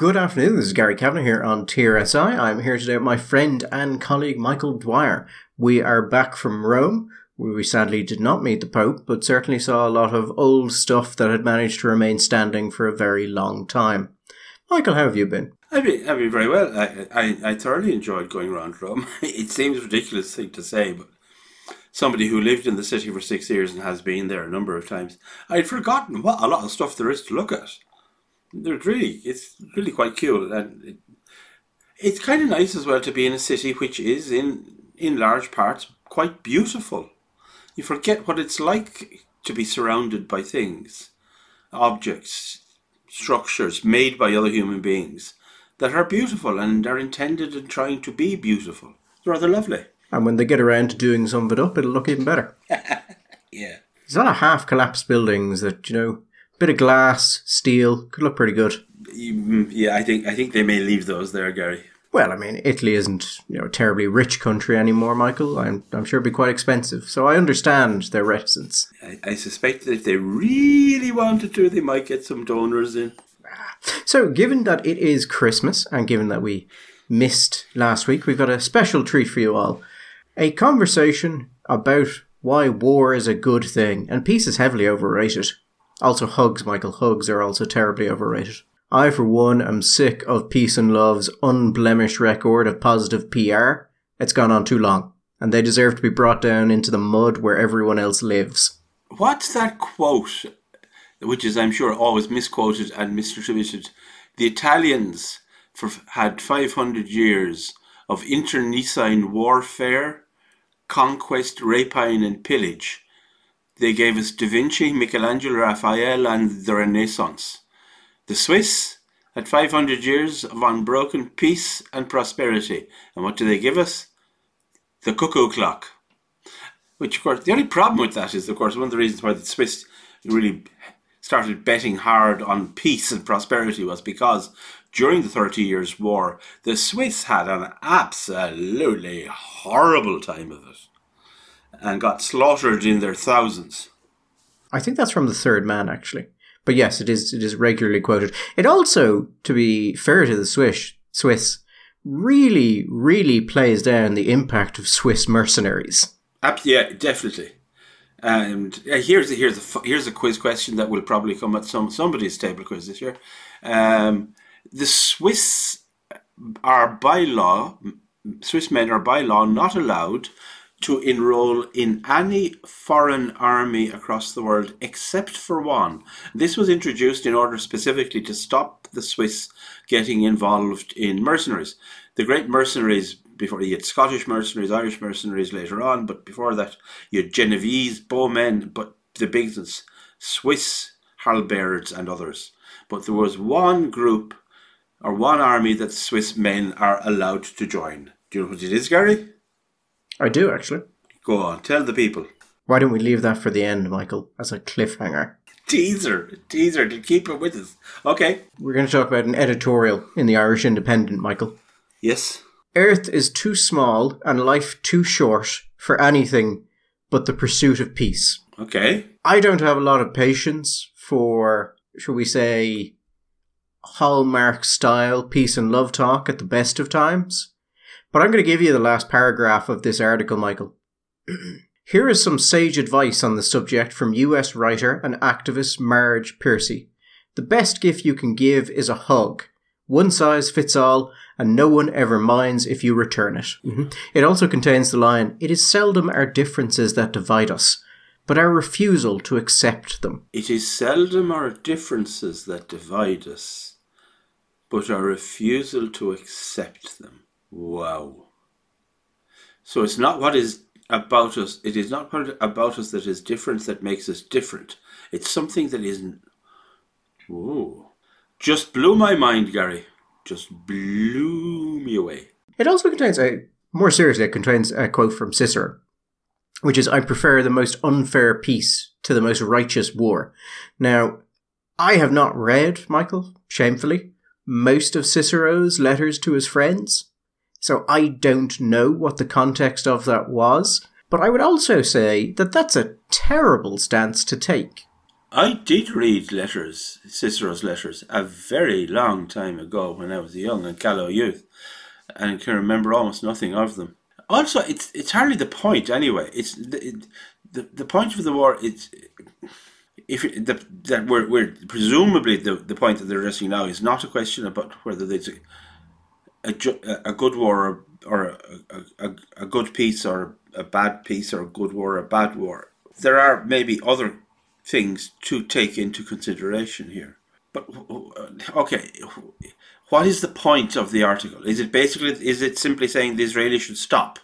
Good afternoon. This is Gary Kavanagh here on TRSI. I'm here today with my friend and colleague Michael Dwyer. We are back from Rome, where we sadly did not meet the Pope, but certainly saw a lot of old stuff that had managed to remain standing for a very long time. Michael, how have you been? I've been, I've been very well. I, I, I thoroughly enjoyed going around Rome. It seems a ridiculous thing to say, but somebody who lived in the city for six years and has been there a number of times, I'd forgotten what a lot of stuff there is to look at. Really, it's really quite cool, and it, it's kind of nice as well to be in a city which is in in large parts quite beautiful. You forget what it's like to be surrounded by things, objects, structures made by other human beings that are beautiful and are intended and trying to be beautiful. It's rather lovely. And when they get around to doing some of it up, it'll look even better. Yeah. There's a lot of half collapsed buildings that, you know, bit of glass, steel, could look pretty good. Mm, Yeah, I think I think they may leave those there, Gary. Well, I mean, Italy isn't, you know, a terribly rich country anymore, Michael. I'm, I'm sure it'd be quite expensive. So I understand their reticence. I, I suspect that if they really wanted to, they might get some donors in. So, given that it is Christmas, and given that we missed last week, we've got a special treat for you all. A conversation about why war is a good thing, and peace is heavily overrated. Also, hugs, Michael, hugs are also terribly overrated. I, for one, am sick of Peace and Love's unblemished record of positive PR. It's gone on too long, and they deserve to be brought down into the mud where everyone else lives. What's that quote, which is, I'm sure, always misquoted and misattributed? The Italians for, had 500 years of internecine warfare, conquest, rapine, and pillage. They gave us Da Vinci, Michelangelo, Raphael, and the Renaissance. The Swiss had 500 years of unbroken peace and prosperity. And what do they give us? The cuckoo clock. Which, of course, the only problem with that is, of course, one of the reasons why the Swiss really started betting hard on peace and prosperity was because during the Thirty Years' War, the Swiss had an absolutely horrible time of it and got slaughtered in their thousands. I think that's from the third man, actually. But yes, it is it is regularly quoted. It also, to be fair to the Swiss, Swiss really, really plays down the impact of Swiss mercenaries. Ab- yeah, definitely. And uh, here's a, here's a here's a quiz question that will probably come at some somebody's table quiz this year. Um, the Swiss are by law, Swiss men are by law not allowed to enroll in any foreign army across the world except for one. This was introduced in order specifically to stop the Swiss getting involved in mercenaries. The great mercenaries before you had Scottish mercenaries, Irish mercenaries later on, but before that you had Genoese, bowmen, but the big ones, Swiss halberds and others. But there was one group or one army that Swiss men are allowed to join. Do you know what it is, Gary? I do, actually. Go on, tell the people. Why don't we leave that for the end, Michael, as a cliffhanger? Teaser, teaser to keep it with us. Okay. We're going to talk about an editorial in the Irish Independent, Michael. Yes. Earth is too small and life too short for anything but the pursuit of peace. Okay. I don't have a lot of patience for, shall we say, Hallmark style peace and love talk at the best of times. But I'm going to give you the last paragraph of this article, Michael. Here is some sage advice on the subject from US writer and activist Marge Piercy. The best gift you can give is a hug. One size fits all, and no one ever minds if you return it. Mm-hmm. It also contains the line It is seldom our differences that divide us, but our refusal to accept them. It is seldom our differences that divide us, but our refusal to accept them. Wow. So it's not what is about us, it is not what about us that is different that makes us different. It's something that isn't. Whoa. Just blew my mind, Gary. Just blew me away. It also contains a, more seriously, it contains a quote from Cicero, which is, I prefer the most unfair peace to the most righteous war. Now, I have not read, Michael, shamefully, most of Cicero's letters to his friends, so I don't know what the context of that was, but I would also say that that's a terrible stance to take. I did read letters, Cicero's letters, a very long time ago when I was a young and callow youth, and can remember almost nothing of them. Also, it's it's hardly the point anyway. It's the the, the point of the war. It's if it, the, that we're, we're presumably the, the point that they're addressing now is not a question about whether there's a a, good war or, or a, a, a good peace or a bad peace or a good war or a bad war. There are maybe other things to take into consideration here. But uh, okay, what is the point of the article? Is it basically is it simply saying the Israelis should stop?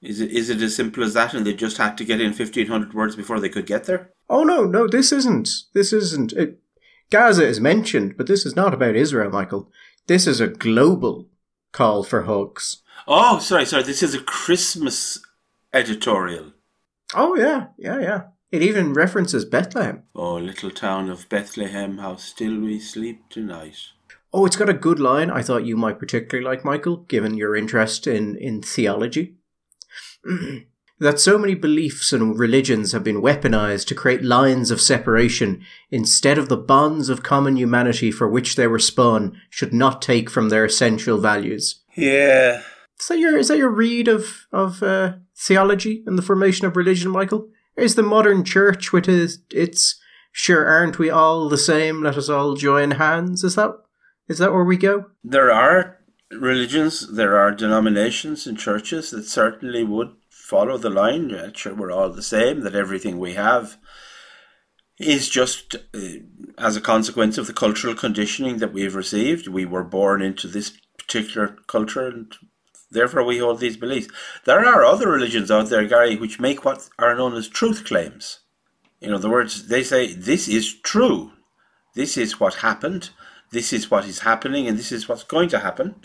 Is it is it as simple as that, and they just had to get in fifteen hundred words before they could get there? Oh no, no, this isn't. This isn't. It, Gaza is mentioned, but this is not about Israel, Michael. This is a global call for hugs. Oh, sorry, sorry. This is a Christmas editorial. Oh yeah, yeah, yeah. It even references Bethlehem. Oh, little town of Bethlehem, how still we sleep tonight. Oh, it's got a good line I thought you might particularly like, Michael, given your interest in, in theology. that so many beliefs and religions have been weaponized to create lines of separation instead of the bonds of common humanity for which they were spun should not take from their essential values. Yeah. Is that your, is that your read of, of uh, theology and the formation of religion, Michael? Is the modern church with its, its sure aren't we all the same? Let us all join hands. Is that is that where we go? There are religions, there are denominations and churches that certainly would follow the line. Sure, we're all the same. That everything we have is just uh, as a consequence of the cultural conditioning that we've received. We were born into this particular culture and Therefore, we hold these beliefs. There are other religions out there, Gary, which make what are known as truth claims. In other words, they say, this is true. This is what happened. This is what is happening, and this is what's going to happen.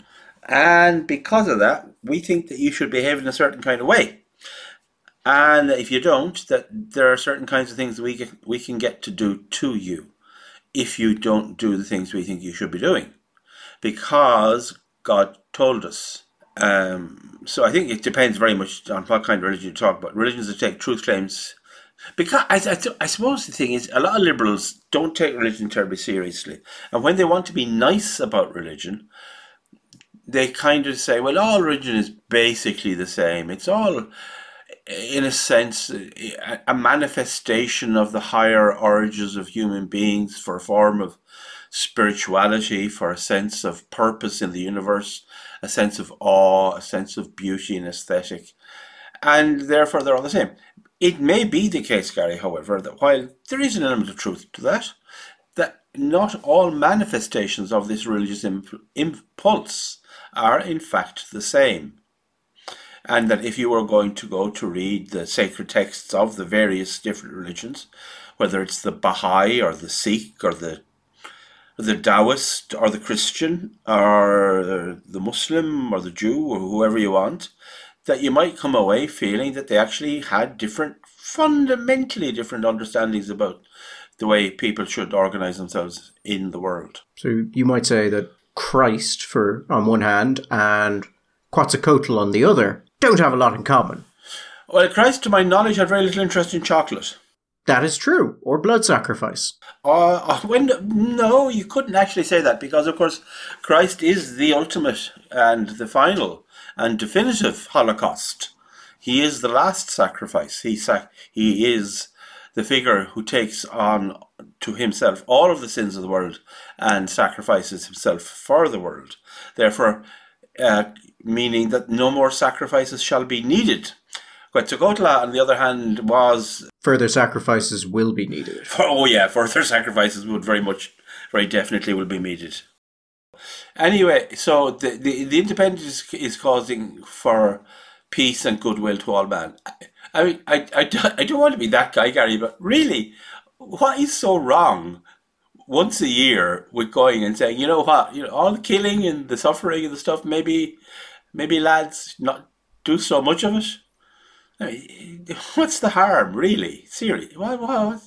And because of that, we think that you should behave in a certain kind of way. And if you don't, that there are certain kinds of things we can, we can get to do to you if you don't do the things we think you should be doing. Because God told us um, so I think it depends very much on what kind of religion you talk about. Religions that take truth claims, because I, I, I, suppose the thing is, a lot of liberals don't take religion terribly seriously, and when they want to be nice about religion, they kind of say, "Well, all religion is basically the same. It's all." In a sense, a manifestation of the higher origins of human beings for a form of spirituality, for a sense of purpose in the universe, a sense of awe, a sense of beauty and aesthetic, and therefore they're all the same. It may be the case, Gary, however, that while there is an element of truth to that, that not all manifestations of this religious imp- impulse are in fact the same. And that if you were going to go to read the sacred texts of the various different religions, whether it's the Baha'i or the Sikh or the the Taoist or the Christian or the Muslim or the Jew or whoever you want, that you might come away feeling that they actually had different, fundamentally different understandings about the way people should organize themselves in the world. So you might say that Christ, for on one hand, and Quetzalcoatl on the other, don't have a lot in common. Well, Christ, to my knowledge, had very little interest in chocolate. That is true, or blood sacrifice. Uh, uh, when no, you couldn't actually say that because, of course, Christ is the ultimate and the final and definitive Holocaust. He is the last sacrifice. He sac- he is the figure who takes on to himself all of the sins of the world and sacrifices himself for the world. Therefore, uh, meaning that no more sacrifices shall be needed Quetzalcoatl, on the other hand, was further sacrifices will be needed. For, oh yeah, further sacrifices would very much, very definitely will be needed. Anyway, so the the, the independence is causing for peace and goodwill to all men. I mean, I, I, I don't want to be that guy, Gary, but really, what is so wrong once a year with going and saying, you know what, you know, all the killing and the suffering and the stuff, maybe, maybe lads, not do so much of it. I mean, what's the harm, really? Seriously, what, what,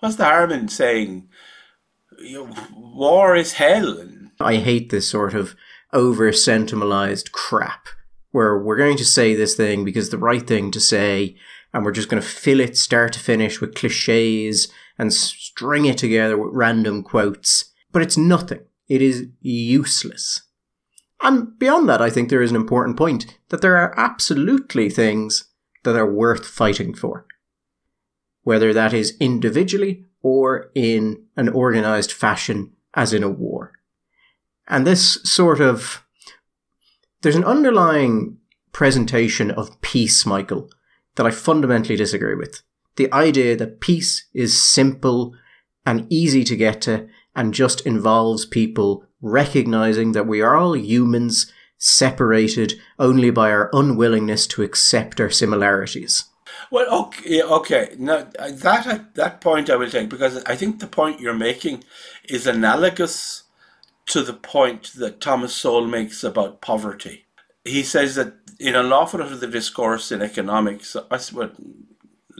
what's the harm in saying you know, war is hell? I hate this sort of over sentimentalized crap where we're going to say this thing because the right thing to say, and we're just going to fill it start to finish with cliches and string it together with random quotes, but it's nothing. It is useless. And beyond that, I think there is an important point that there are absolutely things that are worth fighting for. Whether that is individually or in an organized fashion, as in a war. And this sort of, there's an underlying presentation of peace, Michael, that I fundamentally disagree with. The idea that peace is simple and easy to get to and just involves people recognizing that we are all humans separated only by our unwillingness to accept our similarities. Well, okay, okay. Now that that point I will take because I think the point you're making is analogous to the point that Thomas Sowell makes about poverty. He says that in awful lot of the discourse in economics, uh, well,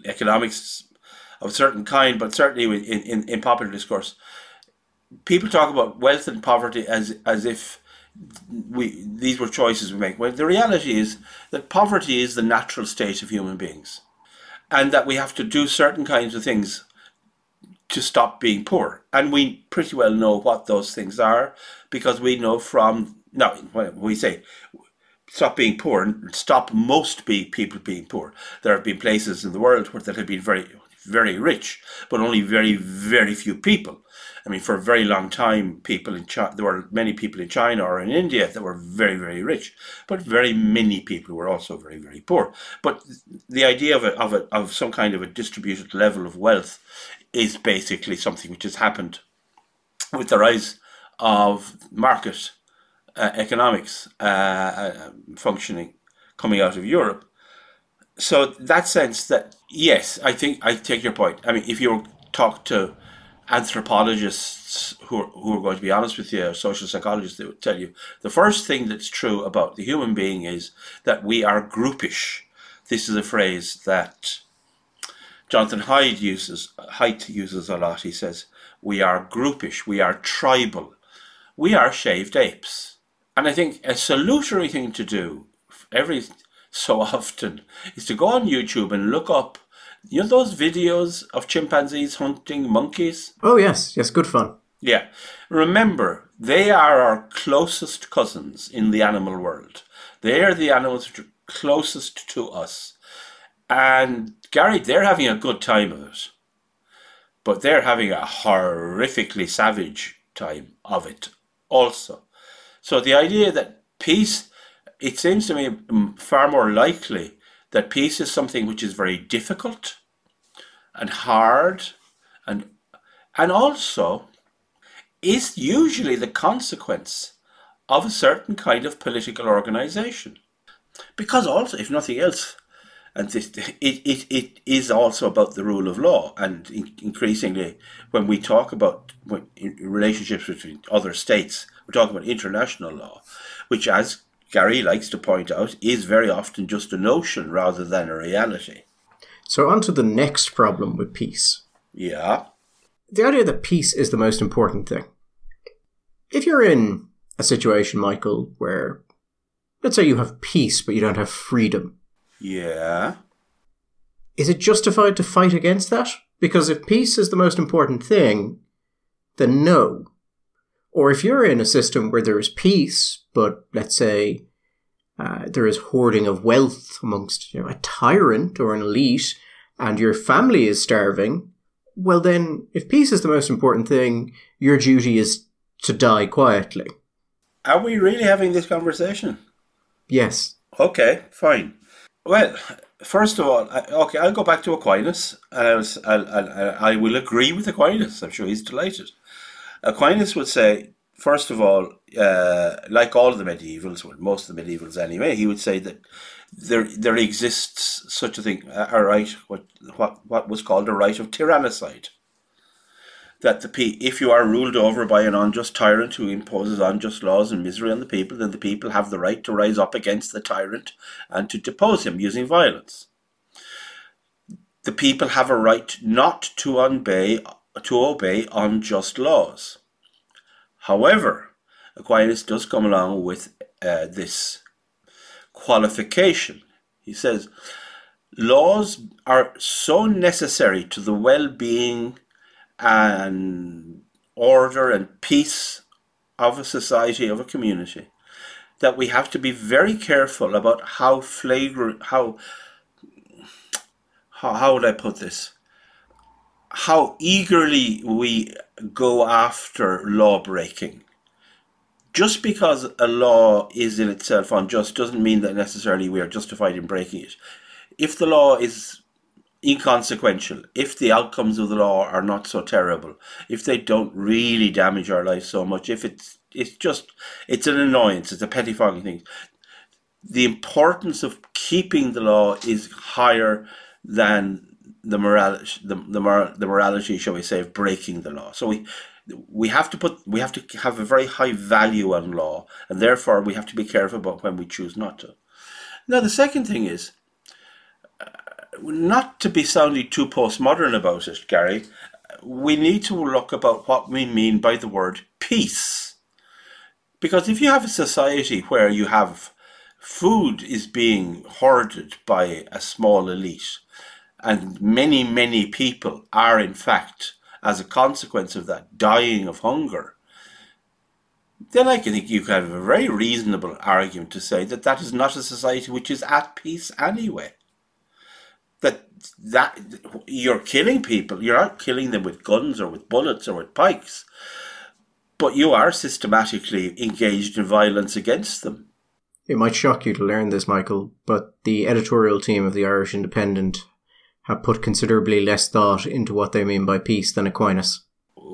economics of a certain kind, but certainly in, in, in popular discourse, people talk about wealth and poverty as as if we these were choices we make. Well, the reality is that poverty is the natural state of human beings, and that we have to do certain kinds of things to stop being poor. And we pretty well know what those things are because we know from now when we say stop being poor and stop most be people being poor. There have been places in the world where that have been very very rich, but only very very few people I mean, for a very long time, people in China, there were many people in China or in India that were very, very rich, but very many people were also very, very poor. But the idea of a, of a, of some kind of a distributed level of wealth is basically something which has happened with the rise of market uh, economics uh, uh, functioning coming out of Europe. So that sense that yes, I think I take your point. I mean, if you talk to anthropologists who are, who are going to be honest with you, social psychologists, they would tell you the first thing that's true about the human being is that we are groupish. This is a phrase that Jonathan Haidt uses. Haidt uses a lot. He says we are groupish, we are tribal, we are shaved apes. And I think a salutary thing to do every so often is to go on YouTube and look up you know those videos of chimpanzees hunting monkeys? Oh, yes. Yes, good fun. Yeah. Remember, they are our closest cousins in the animal world. They are the animals which are closest to us. And Gary, they're having a good time of it. But they're having a horrifically savage time of it also. So the idea that peace, it seems to me mm, far more likely that peace is something which is very difficult and hard and and also is usually the consequence of a certain kind of political organization. Because also, if nothing else, and this, it, it, it is also about the rule of law. And in, increasingly, when we talk about when, relationships between other states, we're talking about international law, which, as Gary likes to point out, is very often just a notion rather than a reality. So, on to the next problem with peace. Yeah. The idea that peace is the most important thing. If you're in a situation, Michael, where, let's say you have peace, but you don't have freedom. Yeah. Is it justified to fight against that? Because if peace is the most important thing, then no. Or if you're in a system where there is peace, but let's say uh, there is hoarding of wealth amongst you know, a tyrant or an elite, and your family is starving, well, then, if peace is the most important thing, your duty is to die quietly. Are we really having this conversation? Yes. Okay, fine. Well, first of all, okay, I'll go back to Aquinas, and I'll, I'll, I will agree with Aquinas. I'm sure he's delighted. Aquinas would say, first of all, uh, like all the medievals, well, most of the medievals anyway, he would say that there there exists such a thing, a right, what what what was called a right of tyrannicide. That the if you are ruled over by an unjust tyrant who imposes unjust laws and misery on the people, then the people have the right to rise up against the tyrant and to depose him using violence. The people have a right not to obey to obey unjust laws. However, Aquinas does come along with uh, this qualification. He says, laws are so necessary to the well being and order and peace of a society, of a community, that we have to be very careful about how flagrant, how, how, how would I put this? How eagerly we go after law breaking. Just because a law is in itself unjust doesn't mean that necessarily we are justified in breaking it. If the law is inconsequential, if the outcomes of the law are not so terrible, if they don't really damage our lives so much, if it's it's just it's an annoyance, it's a pettifogging thing. The importance of keeping the law is higher than the morality, the, the, mor- the morality, shall we say, of breaking the law. So we we have to put we have to have a very high value on law, and therefore we have to be careful about when we choose not to. Now the second thing is uh, not to be sounding too postmodern about it, Gary, we need to look about what we mean by the word peace. Because if you have a society where you have food is being hoarded by a small elite, and many, many people are, in fact, as a consequence of that, dying of hunger, then I can think you can have a very reasonable argument to say that that is not a society which is at peace anyway that that you're killing people. You're not killing them with guns or with bullets or with pikes, but you are systematically engaged in violence against them. It might shock you to learn this, Michael, but the editorial team of the Irish Independent have put considerably less thought into what they mean by peace than Aquinas.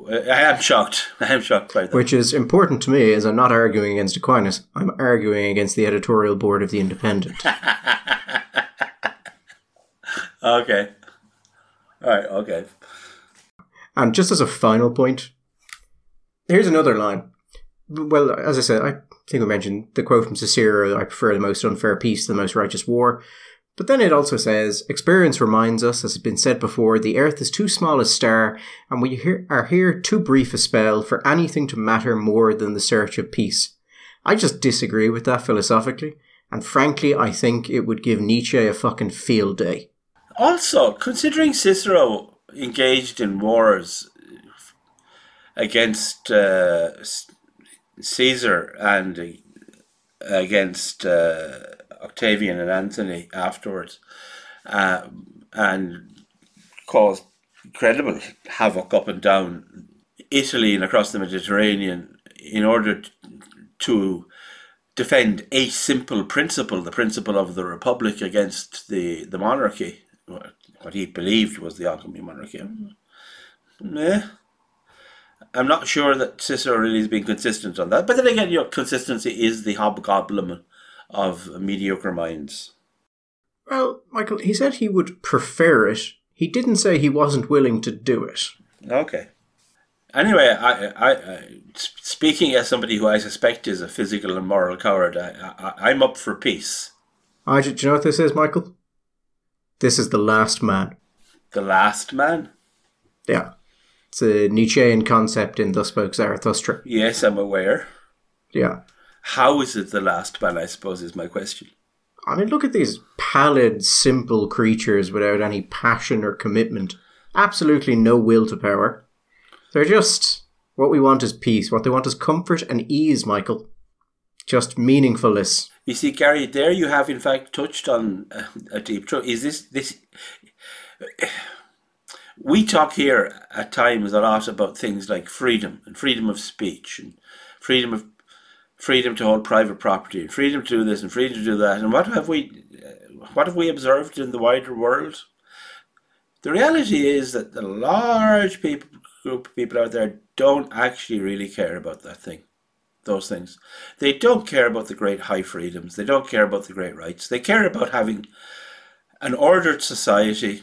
I am shocked. I am shocked by that. Which is important to me, as I'm not arguing against Aquinas. I'm arguing against the editorial board of the Independent. Okay. All right. Okay. And just as a final point, here's another line. Well, as I said, I think I mentioned the quote from Cicero I prefer the most unfair peace to the most righteous war. But then it also says, experience reminds us, as has been said before, the earth is too small a star, and we are here too brief a spell for anything to matter more than the search of peace. I just disagree with that philosophically, and frankly, I think it would give Nietzsche a fucking field day. Also, considering Cicero engaged in wars against uh, Caesar and against uh, Octavian and Antony afterwards, uh, and caused incredible havoc up and down Italy and across the Mediterranean in order to defend a simple principle, the principle of the republic against the, the monarchy what he believed was the oncoming monarchy. Yeah. I'm not sure that Cicero really has been consistent on that. But then again, your consistency is the hobgoblin of mediocre minds. Well, Michael, he said he would prefer it. He didn't say he wasn't willing to do it. Okay. Anyway, I, I, I speaking as somebody who I suspect is a physical and moral coward, I, I, am up for peace. I, do you know what this is, Michael? This is the last man. The last man? Yeah. It's a Nietzschean concept in Thus Spoke Zarathustra. Yes, I'm aware. Yeah. How is it the last man, I suppose, is my question. I mean, look at these pallid, simple creatures without any passion or commitment. Absolutely no will to power. They're just. What we want is peace. What they want is comfort and ease, Michael. Just meaningfulness. You see, Gary, there you have in fact touched on a, a deep truth. Is this this? We talk here at times a lot about things like freedom and freedom of speech and freedom of freedom to hold private property and freedom to do this and freedom to do that. And what have we what have we observed in the wider world? The reality is that the large people, group of people out there don't actually really care about that thing those things. They don't care about the great high freedoms. They don't care about the great rights. They care about having an ordered society,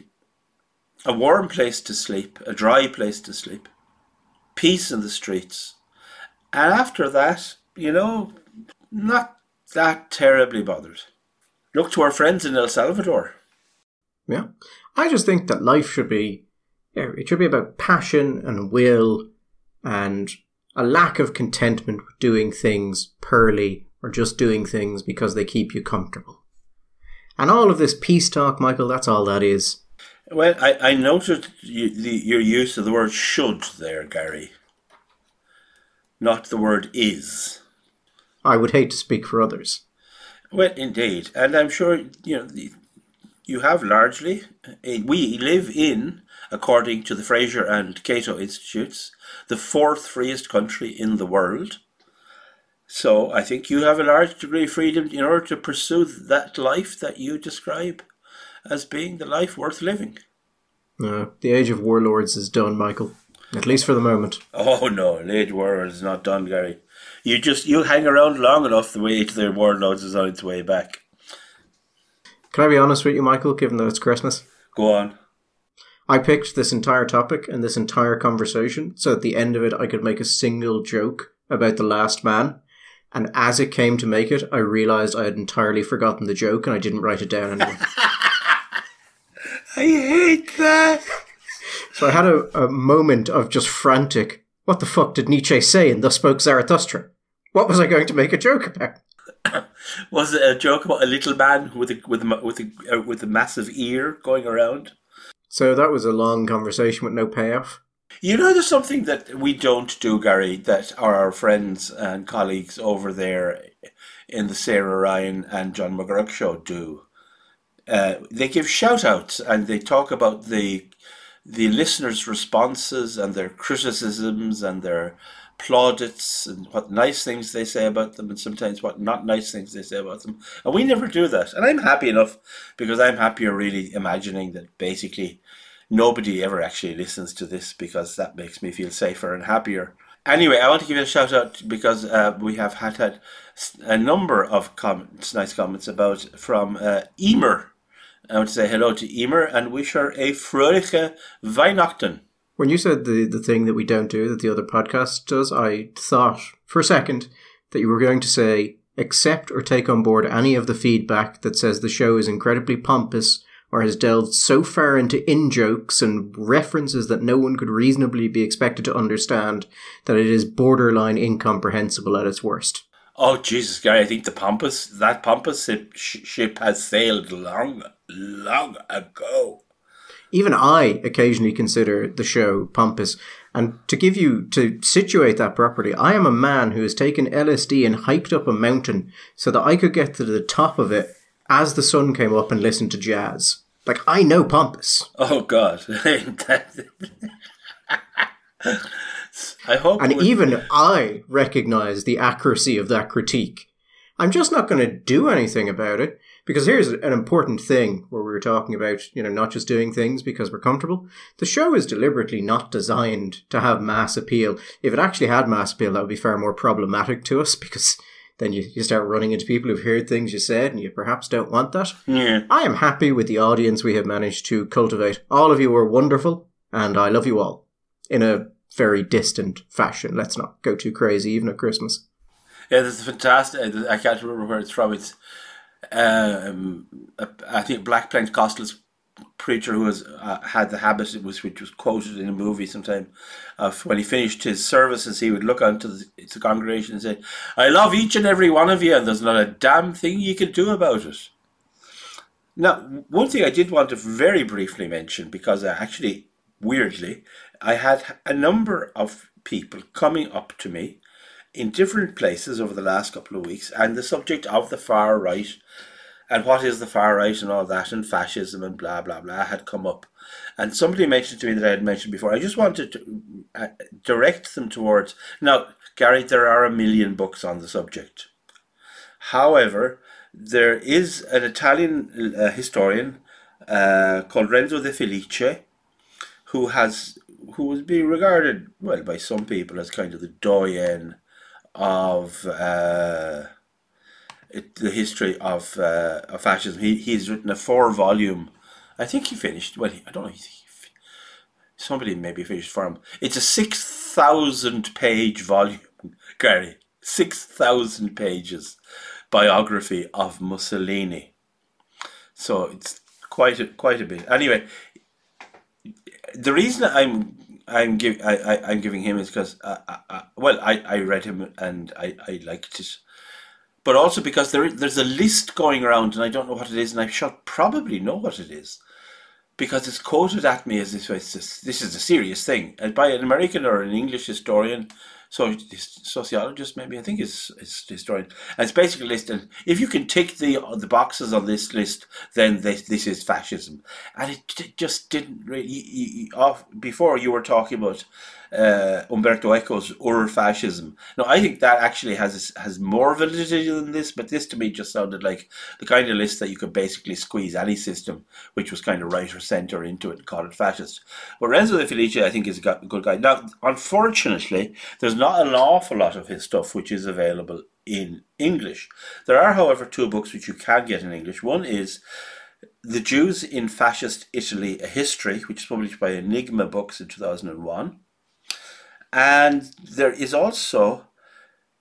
a warm place to sleep, a dry place to sleep, peace in the streets. And after that, you know, not that terribly bothered. Look to our friends in El Salvador. Yeah. I just think that life should be, it should be about passion and will and a lack of contentment with doing things purely or just doing things because they keep you comfortable. And all of this peace talk, Michael, that's all that is. Well, I, I noted you, the, your use of the word should there, Gary, not the word is. I would hate to speak for others. Well, indeed, and I'm sure you know you have largely. eh, We live in, according to the Fraser and Cato Institutes, the fourth freest country in the world. So I think you have a large degree of freedom in order to pursue that life that you describe as being the life worth living. No, the age of warlords is done, Michael. At least for the moment. Oh no, late world is not done, Gary. You just you hang around long enough, the way to the warlords is on its way back. Can I be honest with you, Michael, given that it's Christmas? Go on. I picked this entire topic and this entire conversation so at the end of it I could make a single joke about the last man. And as it came to make it, I realised I had entirely forgotten the joke and I didn't write it down anyway. I hate that. so I had a, a moment of just frantic, what the fuck did Nietzsche say in Thus Spoke Zarathustra? What was I going to make a joke about? Was it a joke about a little man with a with a with a uh, with a massive ear going around? So that was a long conversation with no payoff. You know, there's something that we don't do, Gary, that are our friends and colleagues over there in the Sarah Ryan and John McGurk show do. Uh, they give shout outs and they talk about the the listeners' responses and their criticisms and their plaudits and what nice things they say about them and sometimes what not nice things they say about them. And we never do that. And I'm happy enough because I'm happier really imagining that basically nobody ever actually listens to this because that makes me feel safer and happier. Anyway, I want to give you a shout out because uh, we have had, had a number of comments, nice comments about from uh, Emer. I want to say hello to Emer and wish her a fröhliche Weihnachten. When you said the, the thing that we don't do that the other podcast does, I thought for a second that you were going to say accept or take on board any of the feedback that says the show is incredibly pompous or has delved so far into in jokes and references that no one could reasonably be expected to understand that it is borderline incomprehensible at its worst. Oh Jesus, Gary! I think the pompous that pompous ship, ship has sailed long, long ago. Even I occasionally consider the show pompous. And to give you, to situate that properly, I am a man who has taken LSD and hiked up a mountain so that I could get to the top of it as the sun came up and listen to jazz. Like, I know pompous. Oh God! I hope. And even I recognize the accuracy of that critique. I'm just not going to do anything about it because here's an important thing where we were talking about, you know, not just doing things because we're comfortable. The show is deliberately not designed to have mass appeal. If it actually had mass appeal, that would be far more problematic to us because then you, you start running into people who've heard things you said and you perhaps don't want that. yeah. I am happy with the audience we have managed to cultivate. All of you are wonderful, and I love you all. In a very distant fashion. Let's not go too crazy, even at Christmas. Yeah, this is fantastic. I can't remember where it's from. It's, um, I think Black Pentecostalist preacher who has uh, had the habit, it was which was quoted in a movie sometime, when he finished his services, he would look onto the, the congregation and say, "I love each and every one of you, and there's not a damn thing you can do about it." Now, one thing I did want to very briefly mention, because I actually, weirdly, I had a number of people coming up to me in different places over the last couple of weeks, and the subject of the far right and what is the far right and all that, and fascism and blah blah blah had come up. And somebody mentioned to me that I had mentioned before. I just wanted to uh, direct them towards. Now, Gary, there are a million books on the subject. However, there is an Italian uh, historian uh, called Renzo De Felice who has who would be regarded well by some people as kind of the doyen of uh, it, the history of uh, of fascism. He he's written a four volume. I think he finished. Well, he, I don't know. He, somebody maybe finished for him. It's a six thousand page volume, Gary. Six thousand pages biography of Mussolini. So it's quite a, quite a bit. Anyway, the reason I'm I'm give I, I I'm giving him is because I, I, well I, I read him and I, I liked it, but also because there there's a list going around and I don't know what it is and I should probably know what it is, because it's quoted at me as it's this, this is a serious thing. By an American or an English historian so sociologist maybe I think is is historian and it's basically listed if you can tick the the boxes on this list then this this is fascism. And it, it just didn't really off before you were talking about uh, Umberto Eco's Ur fascism. No, I think that actually has has more validity than this, but this to me just sounded like the kind of list that you could basically squeeze any system which was kind of right or centre into it and call it fascist. But Renzo De Felice, I think, is a good guy. Now, unfortunately, there's not an awful lot of his stuff which is available in English. There are, however, two books which you can get in English. One is the Jews in Fascist Italy, A History, which is published by Enigma Books in 2001. And there is also,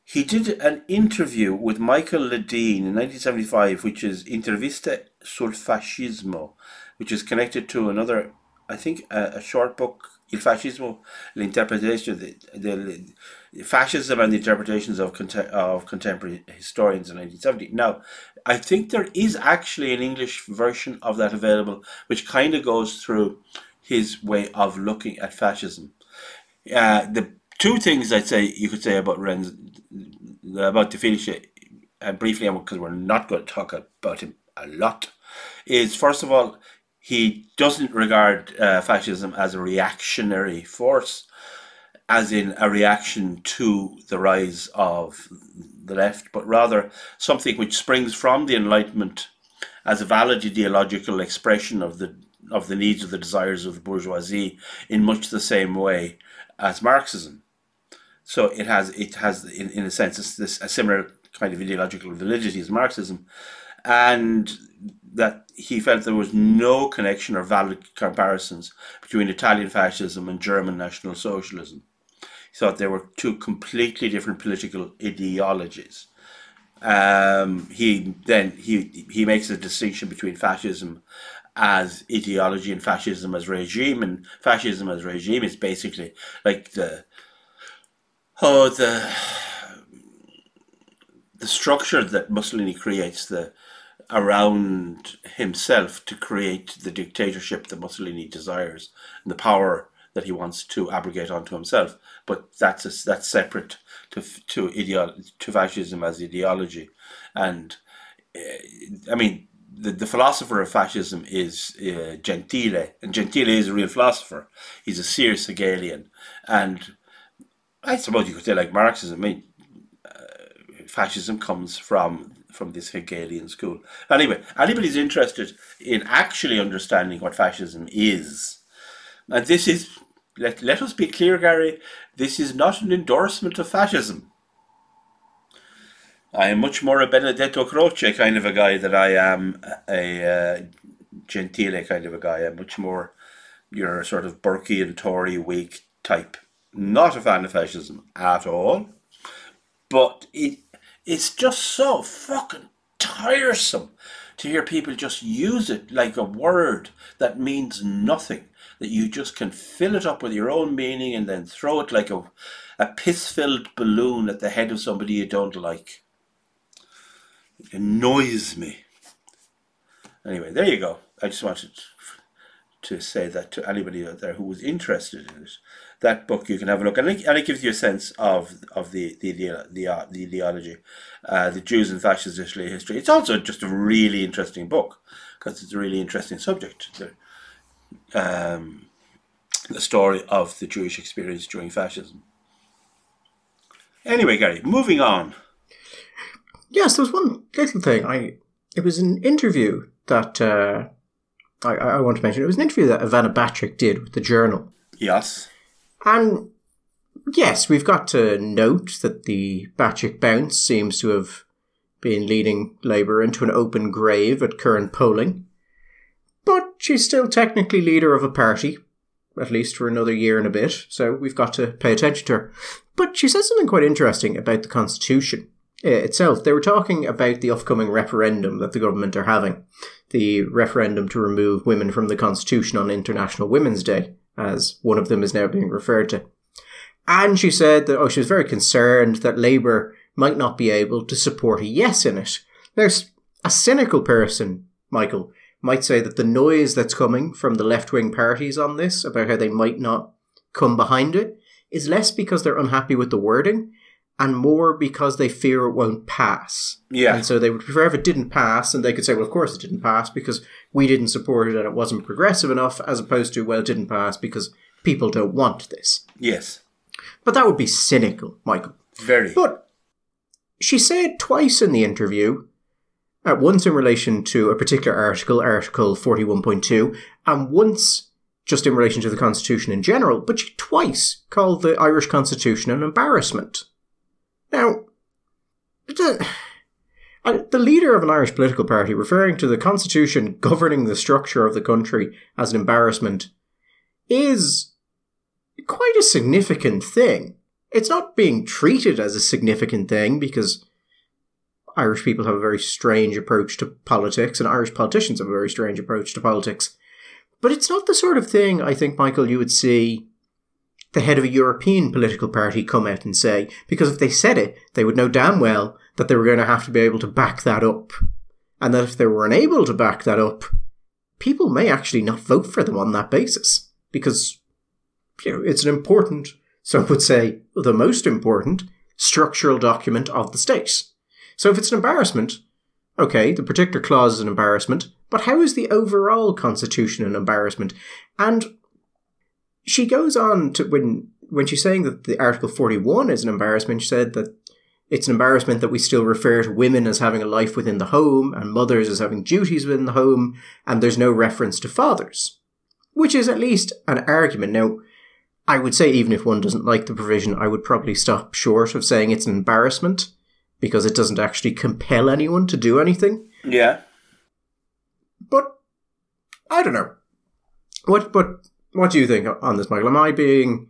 he did an interview with Michael Ledeen in 1975, which is Intervista sul Fascismo, which is connected to another, I think, a, a short book, Il Fascismo, l'interpretation, the, the, the fascism and the interpretations of, contem- of contemporary historians in 1970. Now, I think there is actually an English version of that available, which kind of goes through his way of looking at fascism. Uh, the two things I'd say you could say about Renz about De and briefly because we're not going to talk about him a lot, is first of all he doesn't regard uh, fascism as a reactionary force, as in a reaction to the rise of the left, but rather something which springs from the Enlightenment as a valid ideological expression of the of the needs of the desires of the bourgeoisie in much the same way as Marxism. So it has it has in, in a sense this a similar kind of ideological validity as Marxism, and that he felt there was no connection or valid comparisons between Italian fascism and German National Socialism. He thought they were two completely different political ideologies. Um, he then he he makes a distinction between fascism as ideology and fascism as regime. And fascism as regime is basically like the oh the the structure that Mussolini creates the around himself to create the dictatorship that Mussolini desires and the power that he wants to abrogate onto himself. But that's a, that's separate to to ideo- to fascism as ideology, and uh, I mean the, the philosopher of fascism is uh, Gentile, and Gentile is a real philosopher. He's a serious Hegelian, and I suppose you could say like Marxism. I mean, uh, fascism comes from from this Hegelian school. Anyway, anybody's interested in actually understanding what fascism is, and this is let let us be clear, Gary. This is not an endorsement of fascism. I am much more a Benedetto Croce kind of a guy than I am a uh, Gentile kind of a guy. I'm much more your sort of Burkean Tory Whig type. Not a fan of fascism at all. But it it's just so fucking tiresome to hear people just use it like a word that means nothing. That you just can fill it up with your own meaning and then throw it like a, a piss filled balloon at the head of somebody you don't like. Annoys me. Anyway, there you go. I just wanted to say that to anybody out there who was interested in it. That book you can have a look, and it, and it gives you a sense of of the the the the, uh, the ideology, uh, the Jews and fascist Italy history. It's also just a really interesting book because it's a really interesting subject. The, um, the story of the Jewish experience during fascism. Anyway, Gary, moving on. Yes, there was one little thing. I it was an interview that uh, I, I want to mention. It was an interview that Ivana Bacik did with the Journal. Yes, and yes, we've got to note that the Bacik bounce seems to have been leading Labour into an open grave at current polling. But she's still technically leader of a party, at least for another year and a bit, so we've got to pay attention to her. But she said something quite interesting about the Constitution. Itself, they were talking about the upcoming referendum that the government are having, the referendum to remove women from the constitution on International Women's Day, as one of them is now being referred to. And she said that, oh, she was very concerned that Labour might not be able to support a yes in it. There's a cynical person, Michael, might say that the noise that's coming from the left wing parties on this about how they might not come behind it is less because they're unhappy with the wording and more because they fear it won't pass. Yeah. And so they would prefer if it didn't pass, and they could say, well, of course it didn't pass because we didn't support it and it wasn't progressive enough, as opposed to, well, it didn't pass because people don't want this. Yes. But that would be cynical, Michael. Very. But she said twice in the interview, at once in relation to a particular article, Article 41.2, and once just in relation to the Constitution in general, but she twice called the Irish Constitution an embarrassment. Now, the, the leader of an Irish political party referring to the Constitution governing the structure of the country as an embarrassment is quite a significant thing. It's not being treated as a significant thing because Irish people have a very strange approach to politics and Irish politicians have a very strange approach to politics. But it's not the sort of thing I think, Michael, you would see the head of a European political party come out and say, because if they said it, they would know damn well that they were going to have to be able to back that up. And that if they were unable to back that up, people may actually not vote for them on that basis. Because, you know, it's an important, some would say the most important, structural document of the state. So if it's an embarrassment, okay, the particular clause is an embarrassment, but how is the overall constitution an embarrassment? And she goes on to when when she's saying that the Article Forty One is an embarrassment, she said that it's an embarrassment that we still refer to women as having a life within the home and mothers as having duties within the home, and there's no reference to fathers, which is at least an argument. Now, I would say even if one doesn't like the provision, I would probably stop short of saying it's an embarrassment because it doesn't actually compel anyone to do anything. Yeah. But I don't know. What but what do you think on this, Michael? Am I being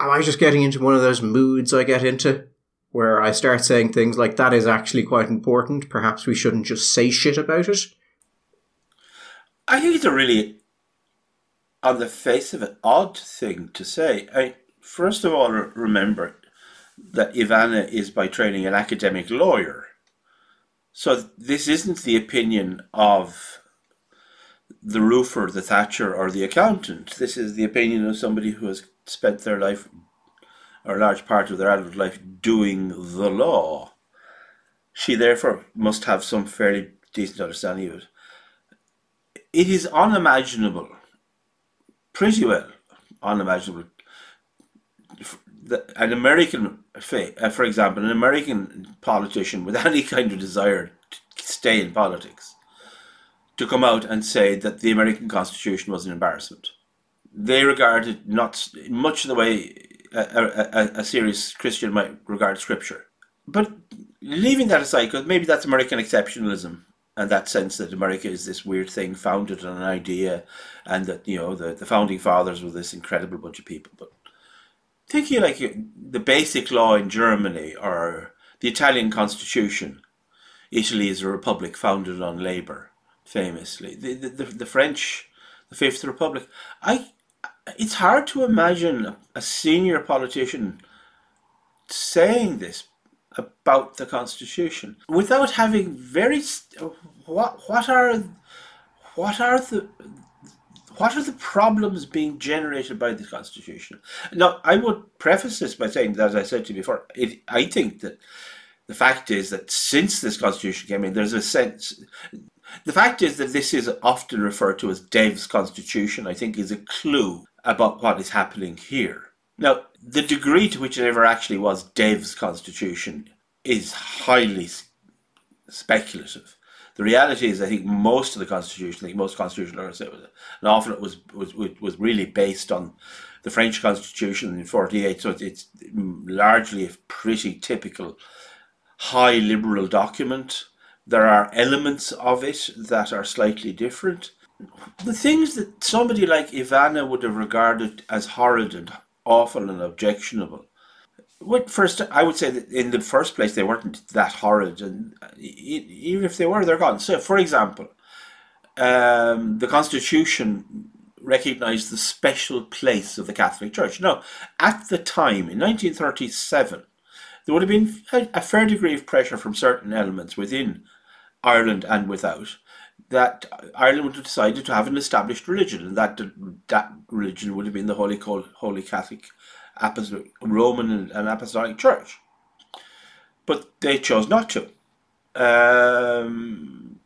am I just getting into one of those moods I get into where I start saying things like that is actually quite important. Perhaps we shouldn't just say shit about it. I think it's a really, on the face of it, odd thing to say. I first of all remember that Ivana is by training an academic lawyer. So this isn't the opinion of the roofer, the thatcher, or the accountant. This is the opinion of somebody who has spent their life, or a large part of their adult life, doing the law. She therefore must have some fairly decent understanding of it. It is unimaginable, pretty well unimaginable, that an American, uh, for example, an American politician with any kind of desire to stay in politics, to come out and say that the American Constitution was an embarrassment. They regard it not much the way a, a, a serious Christian might regard Scripture. But leaving that aside, because maybe that's American exceptionalism and that sense that America is this weird thing founded on an idea, and that you know the, the founding fathers were this incredible bunch of people. But thinking like the basic law in Germany or the Italian constitution, Italy is a republic founded on labor, famously. The, the, the, French, the Fifth Republic. I, it's hard to imagine a senior politician saying this about the constitution without having very what what are what are the what are the problems being generated by the Constitution? Now, I would preface this by saying, as I said to you before, it, I think that the fact is that since this Constitution came in, there's a sense. The fact is that this is often referred to as Dev's Constitution, I think, is a clue about what is happening here. Now, the degree to which it ever actually was Dev's Constitution is highly speculative. The reality is, I think most of the constitution, I think most constitutional lawyers an awful lot was, was was really based on the French Constitution in '48. So it's largely a pretty typical high liberal document. There are elements of it that are slightly different. The things that somebody like Ivana would have regarded as horrid and awful and objectionable well, first, I would say that in the first place they weren't that horrid, and even if they were, they're gone. So, for example, um, the Constitution recognised the special place of the Catholic Church. Now, at the time, in 1937, there would have been a fair degree of pressure from certain elements within Ireland and without that Ireland would have decided to have an established religion, and that that religion would have been the Holy Holy Catholic, Apostolic, Roman and, and Apostolic Church. But they chose not to. Um,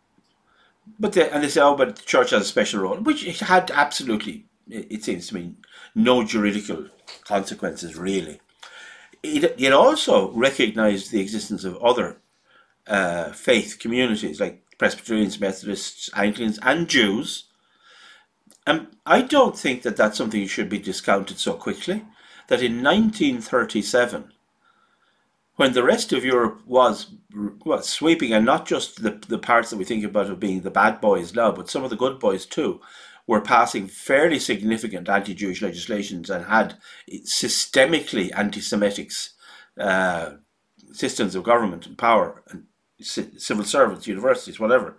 but they, and they say, oh, but the church has a special role, which it had absolutely, it seems to me, no juridical consequences really. It, it also recognised the existence of other uh, faith communities like Presbyterians, Methodists, Anglicans, and Jews. And I don't think that that's something that should be discounted so quickly. That in 1937, when the rest of Europe was was sweeping, and not just the, the parts that we think about of being the bad boys now, but some of the good boys too, were passing fairly significant anti-Jewish legislations and had systemically anti-Semitic uh, systems of government and power and civil servants, universities, whatever,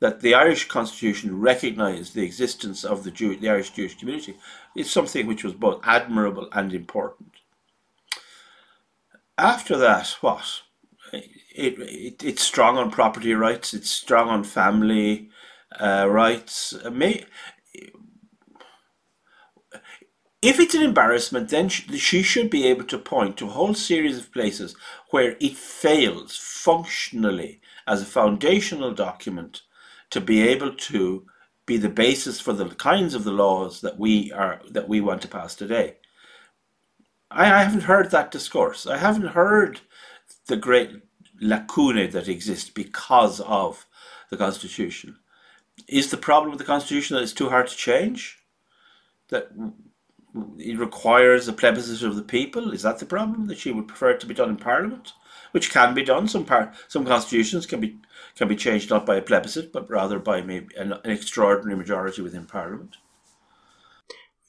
that the Irish Constitution recognised the existence of the, Jew, the Irish Jewish community is something which was both admirable and important. After that, what? It, it, it's strong on property rights, it's strong on family uh, rights. If it's an embarrassment, then she should be able to point to a whole series of places where it fails functionally as a foundational document to be able to be the basis for the kinds of the laws that we are that we want to pass today. I, I haven't heard that discourse. I haven't heard the great lacunae that exist because of the Constitution. Is the problem with the Constitution that it's too hard to change? That it requires a plebiscite of the people. Is that the problem that she would prefer it to be done in Parliament, which can be done? Some par- some constitutions can be can be changed not by a plebiscite, but rather by maybe an, an extraordinary majority within Parliament.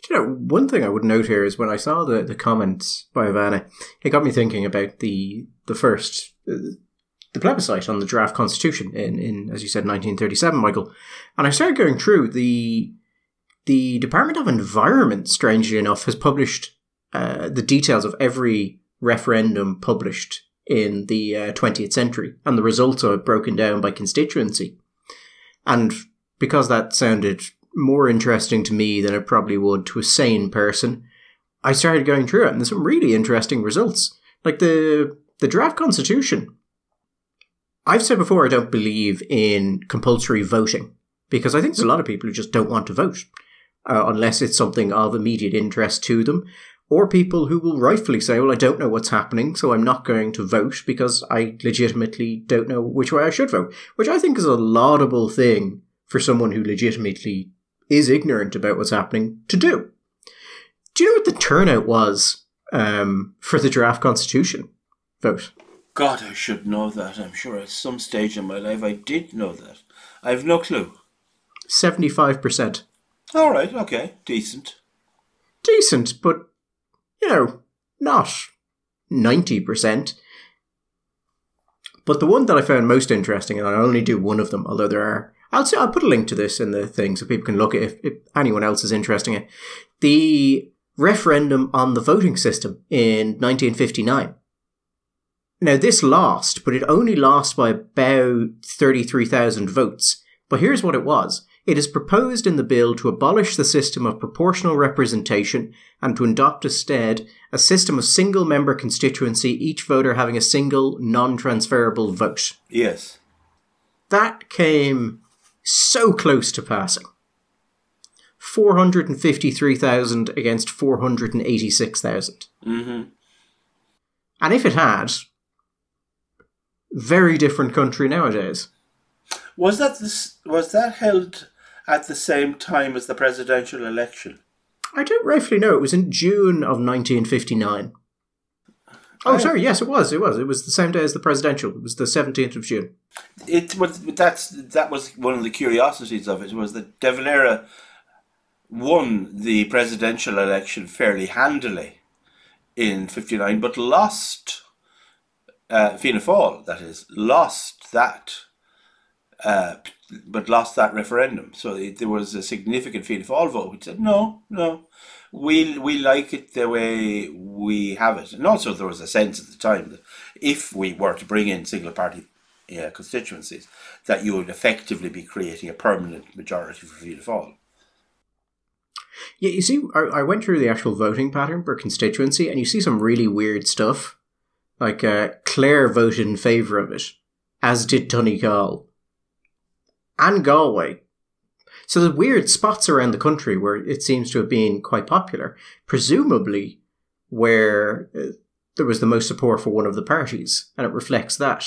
You know, one thing I would note here is when I saw the, the comments by Ivana, it got me thinking about the the first the plebiscite on the draft constitution in, in as you said 1937, Michael, and I started going through the the Department of Environment, strangely enough, has published uh, the details of every referendum published in the uh, 20th century, and the results are broken down by constituency. And because that sounded more interesting to me than it probably would to a sane person, I started going through it, and there's some really interesting results. Like the the draft constitution. I've said before I don't believe in compulsory voting because I think there's a lot of people who just don't want to vote uh, unless it's something of immediate interest to them, or people who will rightfully say, Well, I don't know what's happening, so I'm not going to vote because I legitimately don't know which way I should vote, which I think is a laudable thing for someone who legitimately is ignorant about what's happening to do. Do you know what the turnout was um, for the draft constitution vote? God, I should know that. I'm sure at some stage in my life I did know that. I have no clue. 75%. All right, okay, decent. Decent, but, you know, not 90%. But the one that I found most interesting, and I only do one of them, although there are, I'll I'll put a link to this in the thing so people can look at if, if anyone else is interested in it. The referendum on the voting system in 1959. Now, this lost, but it only lost by about 33,000 votes. But here's what it was it is proposed in the bill to abolish the system of proportional representation and to adopt instead a system of single member constituency, each voter having a single non transferable vote. Yes. That came so close to passing. 453,000 against 486,000. Mm-hmm. And if it had, very different country nowadays. Was that this, was that held at the same time as the presidential election? I don't rightfully know. It was in June of 1959. Oh, sorry. Yes, it was. It was. It was the same day as the presidential. It was the 17th of June. It was. That's that was one of the curiosities of it. Was that De Valera won the presidential election fairly handily in '59, but lost uh, Fianna Fáil. That is, lost that uh, but lost that referendum. So it, there was a significant Fianna Fáil vote which said, no, no, we we like it the way we have it. And also there was a sense at the time that if we were to bring in single party yeah, constituencies, that you would effectively be creating a permanent majority for Fianna Fáil. Yeah, you see, I, I went through the actual voting pattern per constituency, and you see some really weird stuff. Like uh, Clare voted in favour of it, as did Tony Donegal and Galway. So there's weird spots around the country where it seems to have been quite popular, presumably where uh, there was the most support for one of the parties, and it reflects that.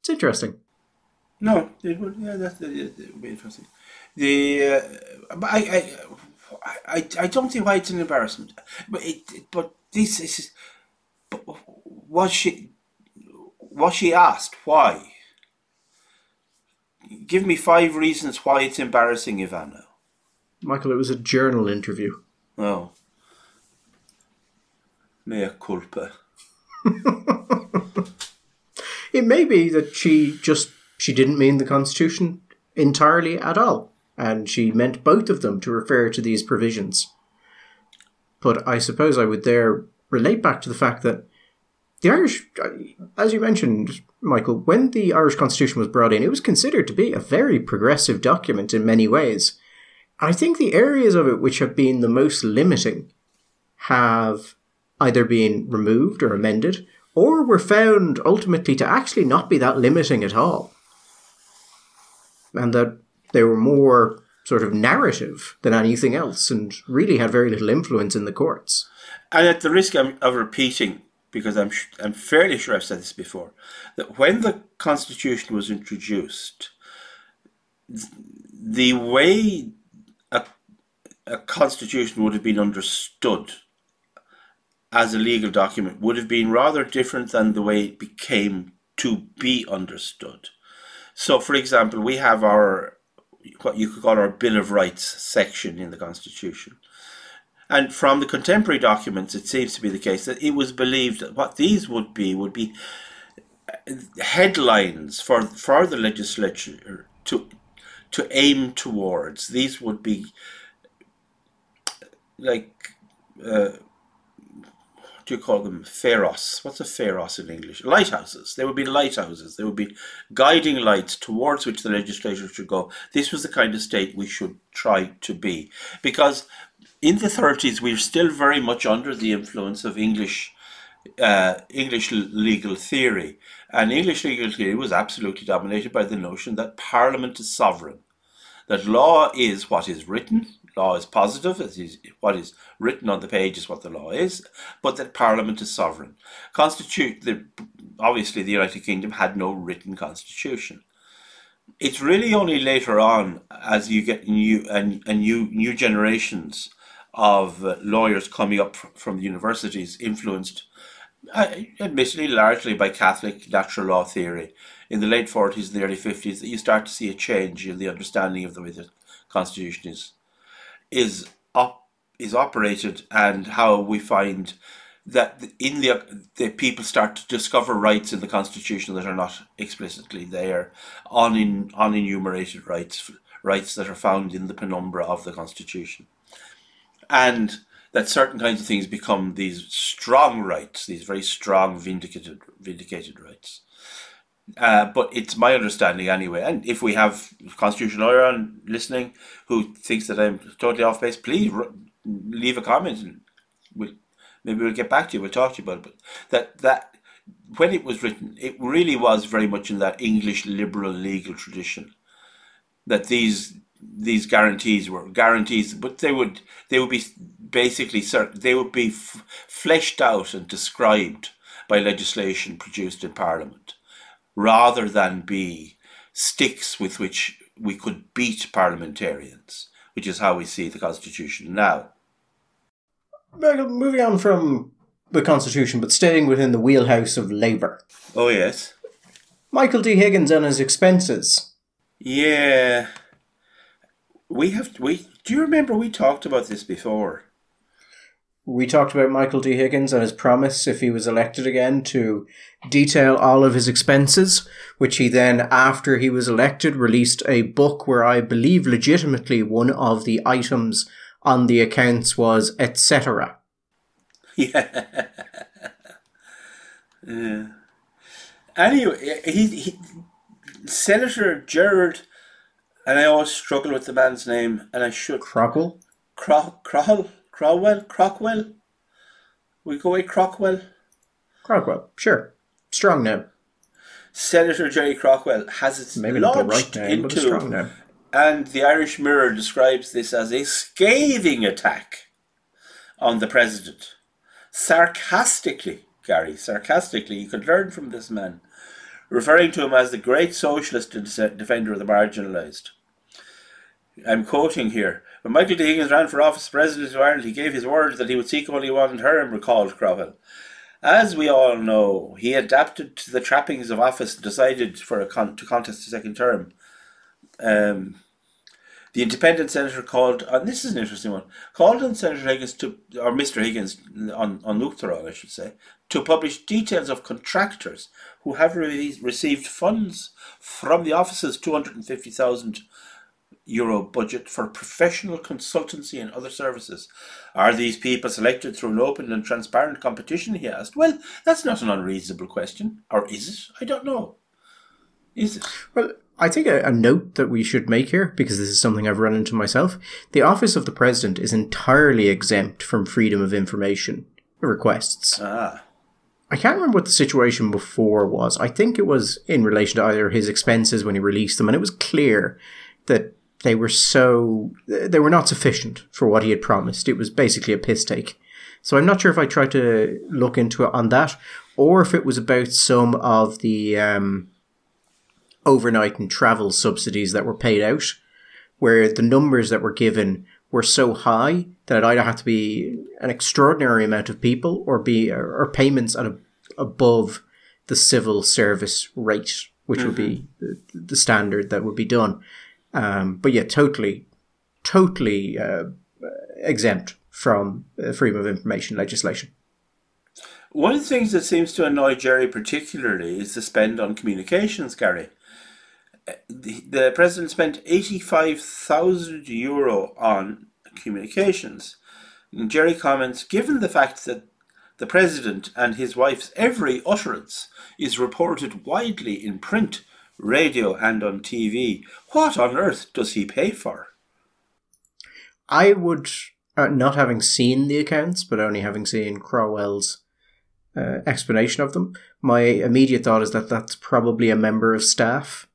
It's interesting. No, it would. Yeah, that, it would be interesting. The uh, but I, I, I, I don't see why it's an embarrassment. But it, but this is. But was she? Was she asked why? Give me five reasons why it's embarrassing, Ivana. Michael, it was a journal interview. Oh. Mea culpa. it may be that she just she didn't mean the constitution entirely at all and she meant both of them to refer to these provisions but i suppose i would there relate back to the fact that the irish uh, as you mentioned michael when the irish constitution was brought in it was considered to be a very progressive document in many ways i think the areas of it which have been the most limiting have either been removed or amended or were found ultimately to actually not be that limiting at all. And that they were more sort of narrative than anything else and really had very little influence in the courts. And at the risk of, of repeating, because I'm, I'm fairly sure I've said this before, that when the Constitution was introduced, the way a, a constitution would have been understood as a legal document would have been rather different than the way it became to be understood. So, for example, we have our what you could call our Bill of Rights section in the Constitution. And from the contemporary documents, it seems to be the case that it was believed that what these would be would be headlines for, for the legislature to to aim towards. These would be like uh, do you call them? Pharos. What's a pharos in English? Lighthouses. There would be lighthouses. There would be guiding lights towards which the legislature should go. This was the kind of state we should try to be. Because in the 30s, we we're still very much under the influence of English. Uh, English legal theory. And English legal theory was absolutely dominated by the notion that Parliament is sovereign, that law is what is written, law is positive, as is, what is written on the page is what the law is, but that Parliament is sovereign. Constitute the obviously the United Kingdom had no written constitution. It's really only later on, as you get new and, and new new generations of lawyers coming up from the universities, influenced, uh, admittedly largely by Catholic natural law theory, in the late forties and the early fifties, that you start to see a change in the understanding of the way the constitution is is op- is operated and how we find that in the, the people start to discover rights in the constitution that are not explicitly there un, unenumerated rights rights that are found in the penumbra of the constitution and that certain kinds of things become these strong rights these very strong vindicated vindicated rights uh, but it's my understanding anyway. And if we have constitutional lawyer on listening who thinks that I'm totally off base, please leave a comment and we'll, maybe we'll get back to you. We'll talk to you about it. But that that when it was written, it really was very much in that English liberal legal tradition that these these guarantees were guarantees, but they would they would be basically they would be f- fleshed out and described by legislation produced in Parliament rather than be sticks with which we could beat parliamentarians, which is how we see the Constitution now. Moving on from the Constitution, but staying within the wheelhouse of Labour. Oh, yes. Michael D. Higgins and his expenses. Yeah. We have. We do you remember we talked about this before? We talked about Michael D. Higgins and his promise, if he was elected again, to detail all of his expenses, which he then, after he was elected, released a book where I believe legitimately one of the items on the accounts was etc. Yeah. yeah. Anyway, he, he Senator Gerard, and I always struggle with the man's name, and I should. Crockwell? Cro- Crowell? Crowell? Crockwell? We go with Crockwell? Crockwell, sure. Strong name. Senator Jerry Crockwell has its Maybe not the right name, but a strong name. and the Irish Mirror describes this as a scathing attack on the president. Sarcastically, Gary, sarcastically, you could learn from this man, referring to him as the great socialist and defender of the marginalised. I'm quoting here. When Michael D. Higgins ran for office President of Ireland, he gave his word that he would seek only one term, recalled Crowell. As we all know, he adapted to the trappings of office and decided for a con- to contest a second term. Um, the independent senator called, and this is an interesting one, called on Senator Higgins to, or Mr. Higgins on, on Uachtaráin, I should say, to publish details of contractors who have re- received funds from the office's 250,000 euro budget for professional consultancy and other services. Are these people selected through an open and transparent competition? He asked. Well, that's not an unreasonable question. Or is it? I don't know. Is it? Well, I think a, a note that we should make here, because this is something I've run into myself, the office of the president is entirely exempt from freedom of information requests. Ah. I can't remember what the situation before was. I think it was in relation to either his expenses when he released them, and it was clear that they were so they were not sufficient for what he had promised. It was basically a piss take. So I'm not sure if I tried to look into it on that, or if it was about some of the um, overnight and travel subsidies that were paid out, where the numbers that were given were so high that it either had to be an extraordinary amount of people or be or payments at a, above the civil service rate, which would be the, the standard that would be done. Um, but yeah, totally, totally uh, exempt from uh, freedom of information legislation. One of the things that seems to annoy Jerry particularly is the spend on communications, Gary. The, the president spent 85,000 euro on communications. And Jerry comments Given the fact that the president and his wife's every utterance is reported widely in print, radio, and on TV, what on earth does he pay for? I would, uh, not having seen the accounts, but only having seen Crowell's uh, explanation of them, my immediate thought is that that's probably a member of staff.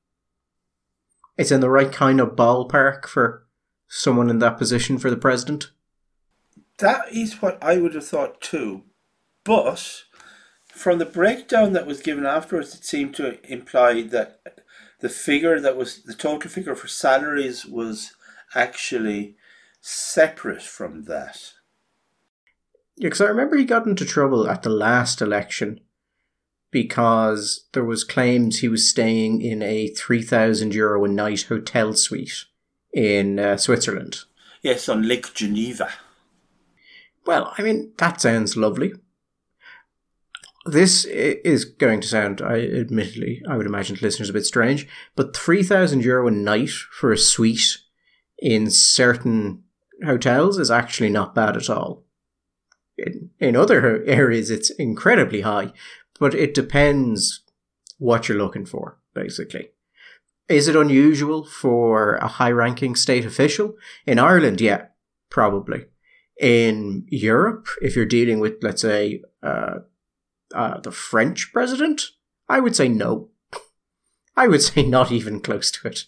It's in the right kind of ballpark for someone in that position for the president. That is what I would have thought too. But from the breakdown that was given afterwards, it seemed to imply that the figure that was the total figure for salaries was actually separate from that. Yeah, because I remember he got into trouble at the last election because there was claims he was staying in a 3,000 euro a night hotel suite in uh, Switzerland. Yes, on Lake Geneva. Well, I mean, that sounds lovely. This is going to sound, I admittedly, I would imagine to listeners a bit strange, but 3,000 euro a night for a suite in certain hotels is actually not bad at all. In, in other areas, it's incredibly high, but it depends what you're looking for, basically. Is it unusual for a high ranking state official? In Ireland, yeah, probably in Europe, if you're dealing with, let's say, uh, uh, the French president, I would say no. I would say not even close to it.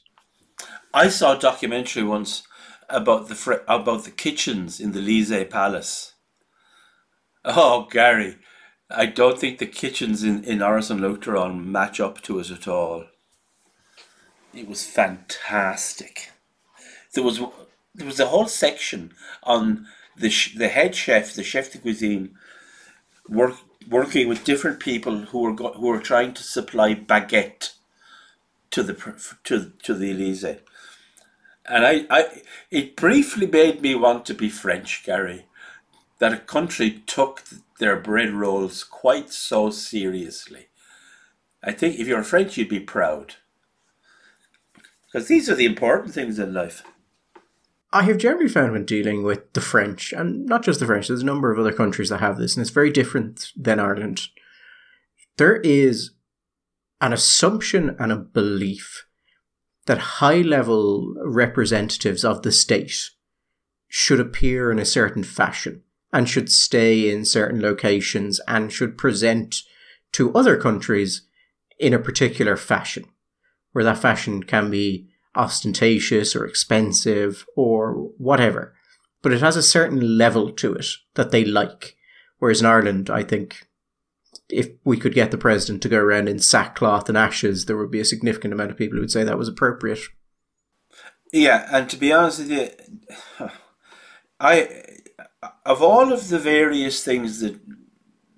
I saw a documentary once about the fr- about the kitchens in the Élysée Palace. Oh, Gary, I don't think the kitchens in in Áras an Uachtaráin match up to it at all. It was fantastic. There was there was a whole section on the sh- the head chef, the chef de cuisine, work working with different people who were go- who were trying to supply baguette to the to to the Elysee. And I, I, it briefly made me want to be French, Gary. That a country took their bread rolls quite so seriously. I think if you're French, you'd be proud. Because these are the important things in life. I have generally found when dealing with the French, and not just the French, there's a number of other countries that have this, and it's very different than Ireland. There is an assumption and a belief that high level representatives of the state should appear in a certain fashion and should stay in certain locations and should present to other countries in a particular fashion, where that fashion can be ostentatious or expensive or whatever. But it has a certain level to it that they like. Whereas in Ireland, I think if we could get the president to go around in sackcloth and ashes, there would be a significant amount of people who would say that was appropriate. Yeah, and to be honest with you, I of all of the various things that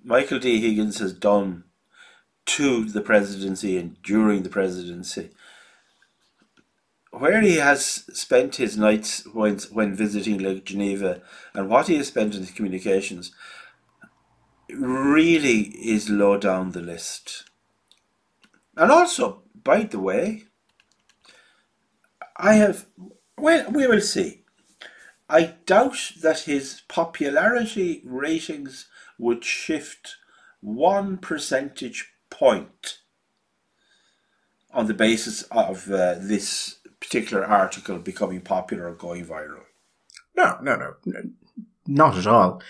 Michael D. Higgins has done to the presidency and during the presidency, where he has spent his nights when when visiting Lake Geneva and what he has spent in his communications really is low down the list. And also, by the way, I have well we will see. I doubt that his popularity ratings would shift one percentage point on the basis of uh, this particular article becoming popular or going viral. No, no, no, not at all.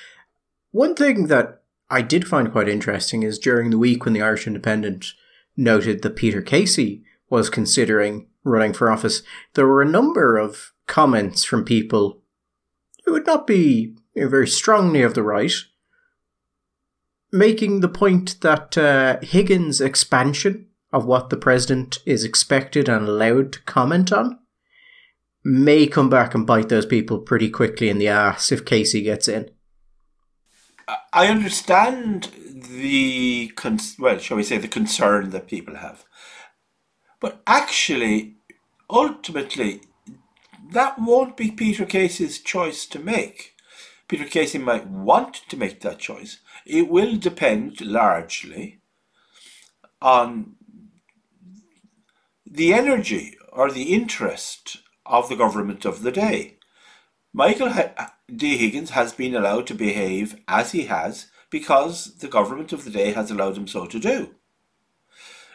One thing that I did find quite interesting is during the week when the Irish Independent noted that Peter Casey was considering running for office, there were a number of comments from people who would not be very strongly of the right, making the point that uh, Higgins' expansion of what the president is expected and allowed to comment on may come back and bite those people pretty quickly in the ass if Casey gets in. I understand the con- well, shall we say, the concern that people have, but actually, ultimately, that won't be Peter Casey's choice to make. Peter Casey might want to make that choice. It will depend largely on the energy or the interest of the government of the day. Michael D. Higgins has been allowed to behave as he has because the government of the day has allowed him so to do.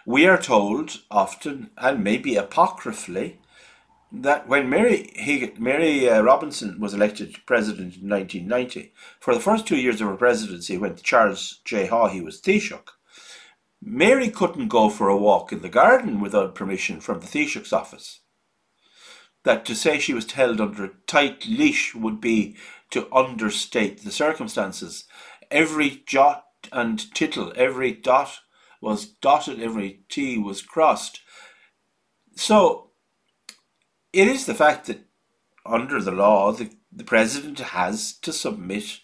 We are told often, and maybe apocryphally, that when Mary Higgins, Mary uh, Robinson was elected president in 1990, for the first two years of her presidency, when Charles J. Haughey was Taoiseach, Mary couldn't go for a walk in the garden without permission from the Taoiseach's office. That to say she was held under a tight leash would be to understate the circumstances. Every jot and tittle, every dot was dotted, every T was crossed. So it is the fact that under the law, the, the president has to submit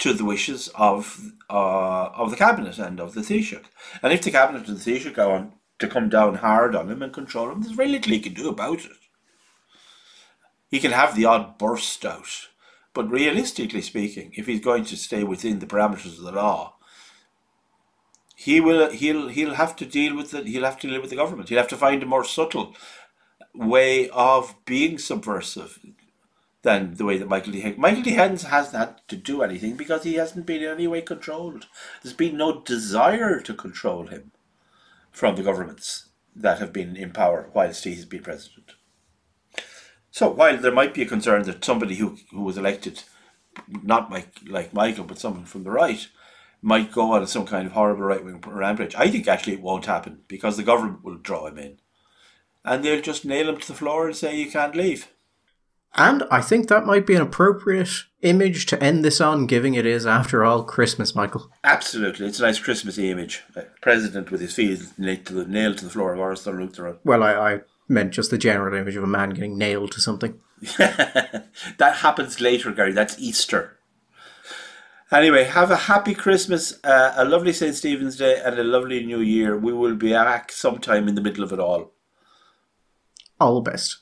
to the wishes of uh, of the cabinet and of the Taoiseach. And if the cabinet and the Taoiseach go on to come down hard on him and control him, there's very little he can do about it. He can have the odd burst out, but realistically speaking, if he's going to stay within the parameters of the law, he will he'll he'll have to deal with it. He'll have to deal with the government. He'll have to find a more subtle way of being subversive than the way that Michael D. Higgins. Michael D. Higgins hasn't had to do anything because he hasn't been in any way controlled. There's been no desire to control him from the governments that have been in power whilst he has been president. So while there might be a concern that somebody who, who was elected, not like, like Michael, but someone from the right, might go on some kind of horrible right wing rampage, I think actually it won't happen because the government will draw him in and they'll just nail him to the floor and say you can't leave. And I think that might be an appropriate image to end this on, giving it is, after all, Christmas, Michael. Absolutely. It's a nice Christmassy image. President with his feet nailed to the, nailed to the floor of Áras an Uachtaráin. Well, I, I meant just the general image of a man getting nailed to something. that happens later, Gary. That's Easter. Anyway, have a happy Christmas, uh, a lovely St. Stephen's Day, and a lovely New Year. We will be back sometime in the middle of it all. All the best.